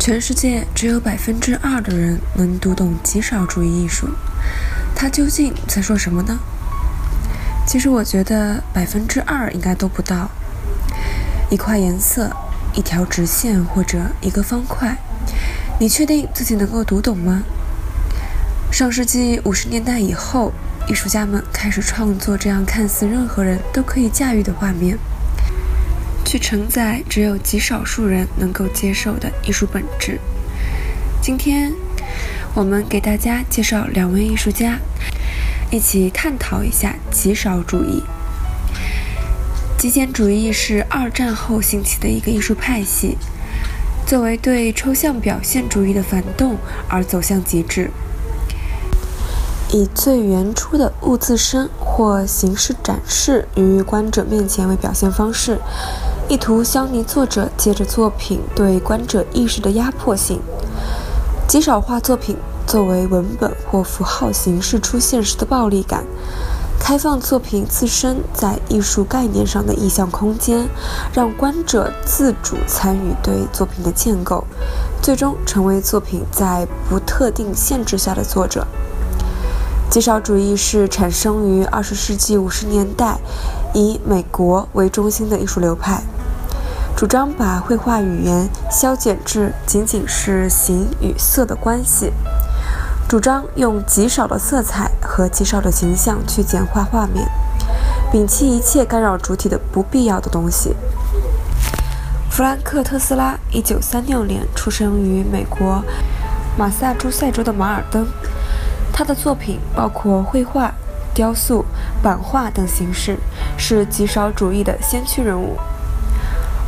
全世界只有百分之二的人能读懂极少主义艺术，他究竟在说什么呢？其实我觉得百分之二应该都不到。一块颜色，一条直线或者一个方块，你确定自己能够读懂吗？上世纪五十年代以后，艺术家们开始创作这样看似任何人都可以驾驭的画面。去承载只有极少数人能够接受的艺术本质。今天，我们给大家介绍两位艺术家，一起探讨一下极少主义。极简主义是二战后兴起的一个艺术派系，作为对抽象表现主义的反动而走向极致，以最原初的物自身或形式展示于观者面前为表现方式。意图消弭作者借着作品对观者意识的压迫性，极少化作品作为文本或符号形式出现时的暴力感，开放作品自身在艺术概念上的意象空间，让观者自主参与对作品的建构，最终成为作品在不特定限制下的作者。极少主义是产生于二十世纪五十年代，以美国为中心的艺术流派。主张把绘画语言消减至仅仅是形与色的关系，主张用极少的色彩和极少的形象去简化画面，摒弃一切干扰主体的不必要的东西。弗兰克·特斯拉1936年出生于美国马萨诸塞州的马尔登，他的作品包括绘画、雕塑、版画等形式，是极少主义的先驱人物。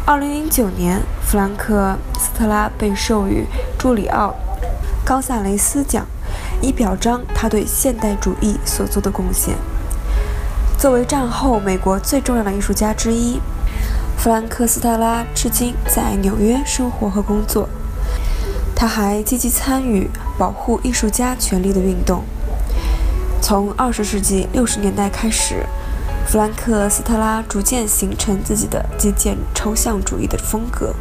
二零零九年，弗兰克·斯特拉被授予朱里奥·高萨雷斯奖，以表彰他对现代主义所做的贡献。作为战后美国最重要的艺术家之一，弗兰克·斯特拉至今在纽约生活和工作。他还积极参与保护艺术家权利的运动。从二十世纪六十年代开始。弗兰克·斯特拉逐渐形成自己的极简抽象主义的风格，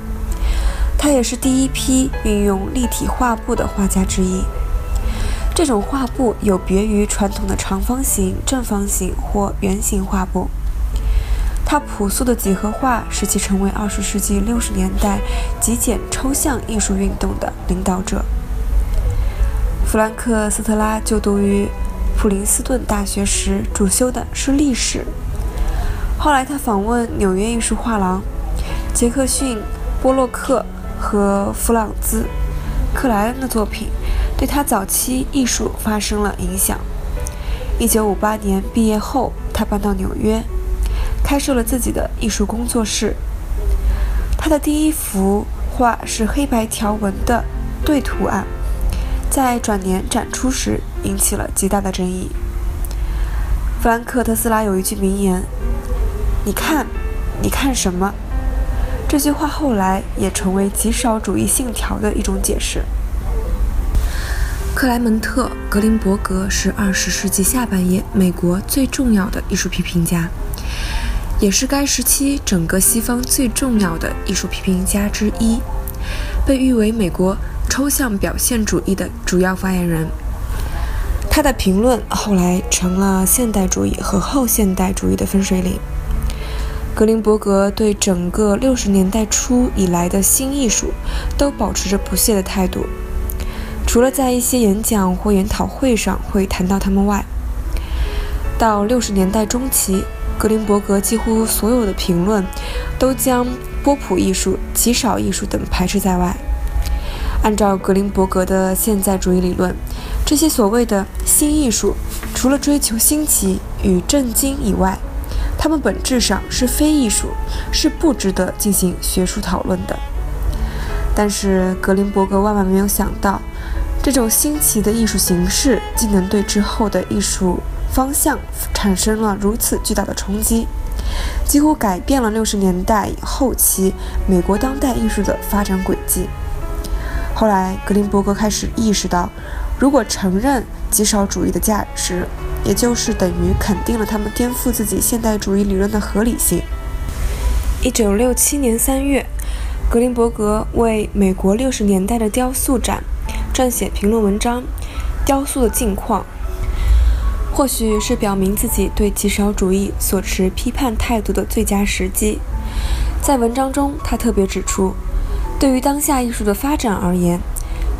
他也是第一批运用立体画布的画家之一。这种画布有别于传统的长方形、正方形或圆形画布。他朴素的几何画使其成为二十世纪六十年代极简抽象艺术运动的领导者。弗兰克·斯特拉就读于。普林斯顿大学时主修的是历史。后来他访问纽约艺术画廊，杰克逊·波洛克和弗朗兹·克莱恩的作品对他早期艺术发生了影响。1958年毕业后，他搬到纽约，开设了自己的艺术工作室。他的第一幅画是黑白条纹的对图案。在转年展出时引起了极大的争议。弗兰克·特斯拉有一句名言：“你看，你看什么？”这句话后来也成为极少主义信条的一种解释。克莱门特·格林伯格是二十世纪下半叶美国最重要的艺术批评家，也是该时期整个西方最重要的艺术批评家之一，被誉为美国。抽象表现主义的主要发言人，他的评论后来成了现代主义和后现代主义的分水岭。格林伯格对整个六十年代初以来的新艺术都保持着不屑的态度，除了在一些演讲或研讨会上会谈到他们外，到六十年代中期，格林伯格几乎所有的评论都将波普艺术、极少艺术等排斥在外。按照格林伯格的现代主义理论，这些所谓的新艺术，除了追求新奇与震惊以外，它们本质上是非艺术，是不值得进行学术讨论的。但是格林伯格万万没有想到，这种新奇的艺术形式竟能对之后的艺术方向产生了如此巨大的冲击，几乎改变了六十年代后期美国当代艺术的发展轨迹。后来，格林伯格开始意识到，如果承认极少主义的价值，也就是等于肯定了他们颠覆自己现代主义理论的合理性。一九六七年三月，格林伯格为美国六十年代的雕塑展撰写评论文章，《雕塑的近况》，或许是表明自己对极少主义所持批判态度的最佳时机。在文章中，他特别指出。对于当下艺术的发展而言，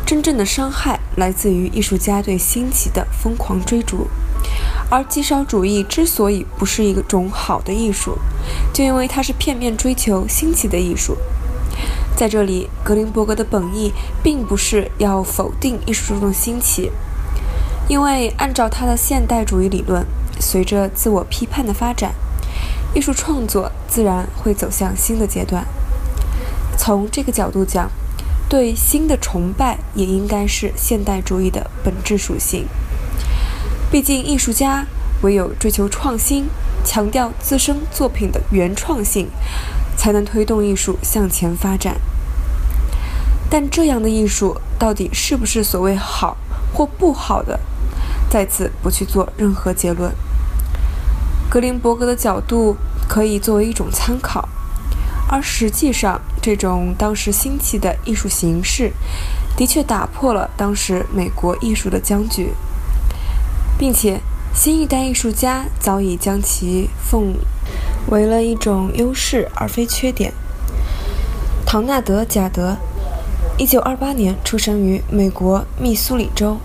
真正的伤害来自于艺术家对新奇的疯狂追逐。而极少主义之所以不是一种好的艺术，就因为它是片面追求新奇的艺术。在这里，格林伯格的本意并不是要否定艺术中的新奇，因为按照他的现代主义理论，随着自我批判的发展，艺术创作自然会走向新的阶段。从这个角度讲，对新的崇拜也应该是现代主义的本质属性。毕竟，艺术家唯有追求创新，强调自身作品的原创性，才能推动艺术向前发展。但这样的艺术到底是不是所谓好或不好的，在此不去做任何结论。格林伯格的角度可以作为一种参考。而实际上，这种当时兴起的艺术形式，的确打破了当时美国艺术的僵局，并且新一代艺术家早已将其奉为了一种优势而非缺点。唐纳德·贾德，1928年出生于美国密苏里州，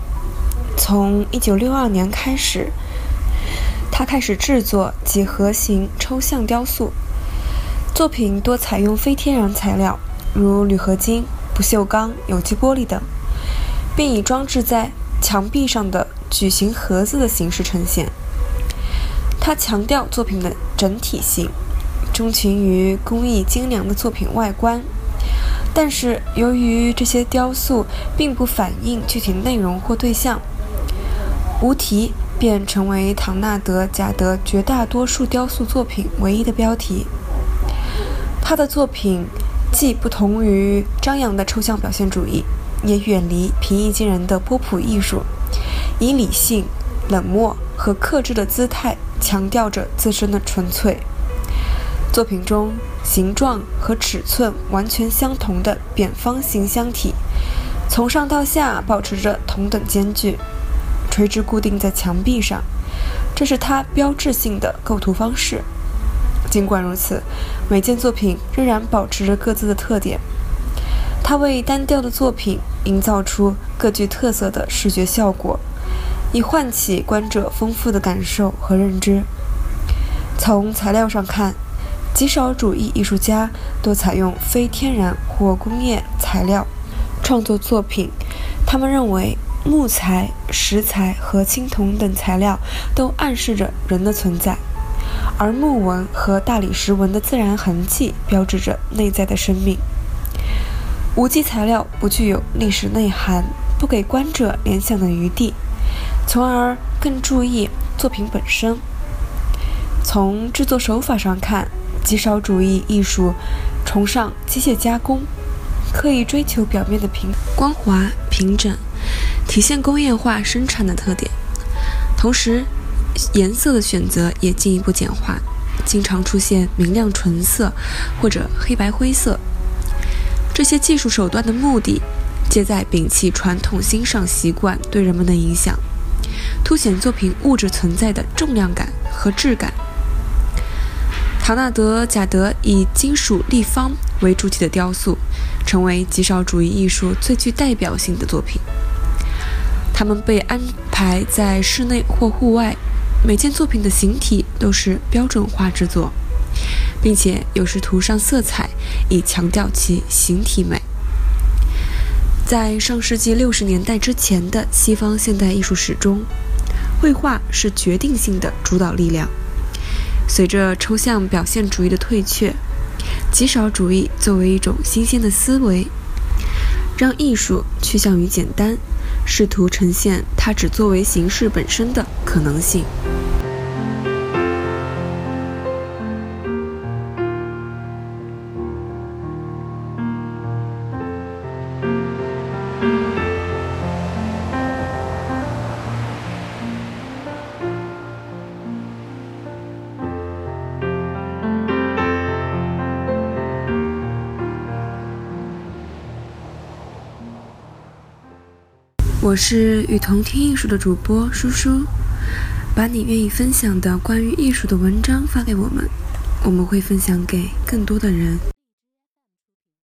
从1962年开始，他开始制作几何型抽象雕塑。作品多采用非天然材料，如铝合金、不锈钢、有机玻璃等，并以装置在墙壁上的矩形盒子的形式呈现。他强调作品的整体性，钟情于工艺精良的作品外观。但是，由于这些雕塑并不反映具体内容或对象，无题便成为唐纳德·贾德绝大多数雕塑作品唯一的标题。他的作品既不同于张扬的抽象表现主义，也远离平易近人的波普艺术，以理性、冷漠和克制的姿态强调着自身的纯粹。作品中形状和尺寸完全相同的扁方形箱体，从上到下保持着同等间距，垂直固定在墙壁上，这是他标志性的构图方式。尽管如此，每件作品仍然保持着各自的特点。他为单调的作品营造出各具特色的视觉效果，以唤起观者丰富的感受和认知。从材料上看，极少主义艺术家多采用非天然或工业材料创作作品。他们认为，木材、石材和青铜等材料都暗示着人的存在。而木纹和大理石纹的自然痕迹标志着内在的生命。无机材料不具有历史内涵，不给观者联想的余地，从而更注意作品本身。从制作手法上看，极少主义艺术崇尚机械加工，刻意追求表面的平光滑平整，体现工业化生产的特点，同时。颜色的选择也进一步简化，经常出现明亮纯色或者黑白灰色。这些技术手段的目的，皆在摒弃传统欣赏习惯对人们的影响，凸显作品物质存在的重量感和质感。唐纳德·贾德以金属立方为主体的雕塑，成为极少主义艺术最具代表性的作品。它们被安排在室内或户外。每件作品的形体都是标准化制作，并且有时涂上色彩，以强调其形体美。在上世纪六十年代之前的西方现代艺术史中，绘画是决定性的主导力量。随着抽象表现主义的退却，极少主义作为一种新鲜的思维，让艺术趋向于简单，试图呈现它只作为形式本身的可能性。我是与同听艺术的主播舒舒，把你愿意分享的关于艺术的文章发给我们，我们会分享给更多的人。